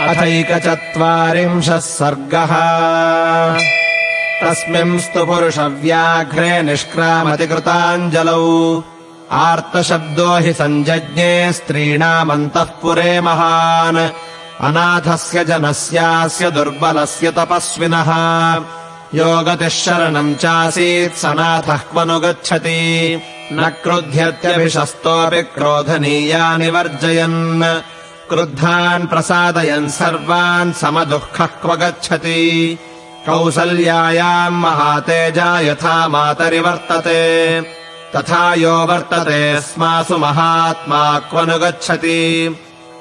अथैकचत्वारिंशः सर्गः। तस्मिंस्तु पुरुषव्याघ्रे निष्क्रामतिकृताञ्जलौ। आर्तशब्दो हि सञ्जज्ञे स्त्रीणामन्तःपुरे महान्। अनाथस्य जनस्यास्य दुर्बलस्य तपस्विनः। योगतिः शरणम् चासीत् सनाथः क्वनु गच्छति। न क्रुध्यत्यभिशस्तोऽपि क्रोधनीयानि वर्जयन् क्रुद्धान् प्रसादयन् सर्वान् समदुःखः क्व गच्छति? कौसल्यायाम् महातेजा यथा मातरिवर्तते। तथा यो वर्तते स्मासु महात्मा क्वनु गच्छति?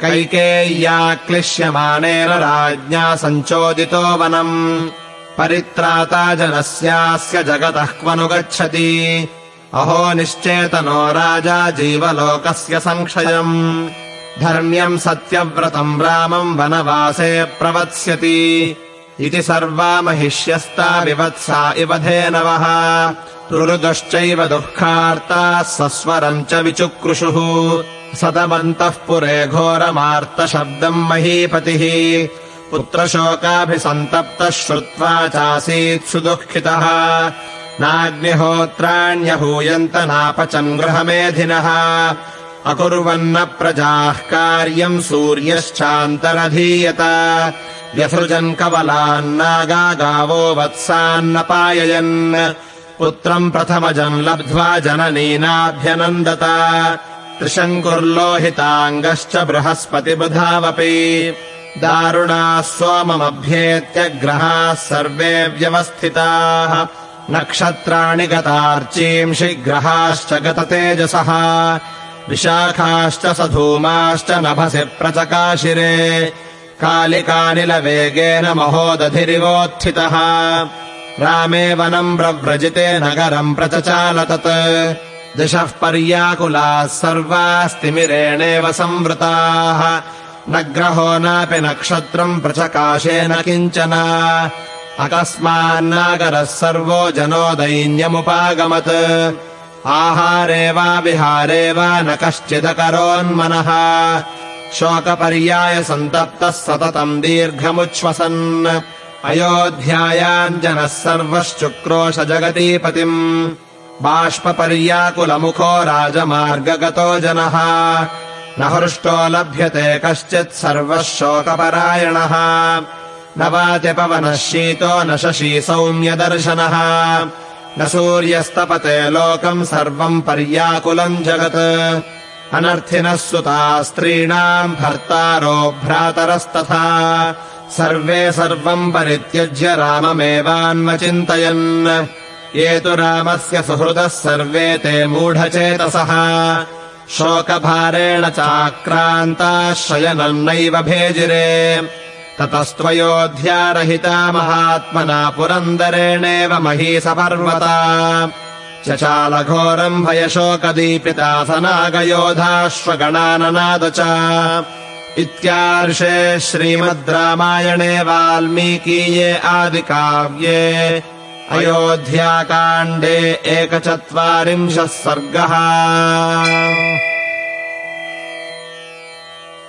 कैकेय्या क्लिश्यमानेन राज्ञा सञ्चोदितो वनम्। परित्राता जनस्यास्य जगतः क्वनु गच्छति? अहो निश्चेतनो राजा जीवलोकस्य संक्षयम् धर्म्यम् सत्यव्रतम् रामम् वनवासे प्रवत्स्यति। इति सर्वा महिष्यस्ता विवत्सा इव धेनवः। रुरुदश्चैव दुःखार्ताः सस्वरम् च विचुक्रुषुः। सतमन्तः पुरे घोरमार्तशब्दम् महीपतिः। पुत्रशोकाभिसन्तप्तः श्रुत्वा चासीत् सुदुःखितः। नाग्निहोत्राण्यहूयन्त नापचम् गृहमेधिनः अकुर्वन्न प्रजाः कार्यम् सूर्यश्चान्तरधीयत। व्यसृजन् कवलान्नागा गावो वत्सान्नपाययन्। पुत्रम् प्रथमजम् लब्ध्वा जननीनाभ्यनन्दत। त्रिशङ्कुर्लोहिताङ्गश्च बृहस्पतिबुधावपि। दारुणाः सोममभ्येत्य ग्रहाः सर्वे व्यवस्थिताः। नक्षत्राणि गतार्चींषि ग्रहाश्च गततेजसः विशाखाश्च सधूमाश्च नभसि प्रचकाशिरे। कालिकानिलवेगेन महोदधिरिवोत्थितः। रामे वनम् प्रव्रजिते नगरम् प्रचचाल तत् दिशः पर्याकुलाः सर्वास्तिमिरेणेव संवृताः। न ग्रहो नापि नक्षत्रम् प्रचकाशेन किञ्चन। अकस्मान्नागरः सर्वो जनो दैन्यमुपागमत् आहारे वा विहारे वा न कश्चिदकरोन्मनः। शोकपर्यायसन्तप्तः सततम् दीर्घमुच्छ्वसन्। अयोध्यायाम् जनः सर्वश्चुक्रोश जगतीपतिम्। बाष्पपर्याकुलमुखो राजमार्गगतो जनः। न हृष्टो लभ्यते कश्चित् सर्वः शोकपरायणः। न वातिपवनः शीतो न शशी सौम्यदर्शनः न सूर्यस्तपते लोकम् सर्वम् पर्याकुलम् जगत्। अनर्थिनः सुता स्त्रीणाम् भर्तारो भ्रातरस्तथा। सर्वे सर्वम् परित्यज्य राममेवान्वचिन्तयन्। ये तु रामस्य सुहृदः सर्वे ते मूढचेतसः। शोकभारेण चाक्रान्ताः शयनम् नैव भेजिरे ततस्त्वयोध्यारहिता महात्मना पुरन्दरेणेव महीसपर्वता। चचालघोरम् भयशोकदीपिता सनागयोधाश्वगणाननाद च इत्यार्षे श्रीमद् रामायणे वाल्मीकीये आदिकाव्ये। अयोध्याकाण्डे एकचत्वारिंशः सर्गः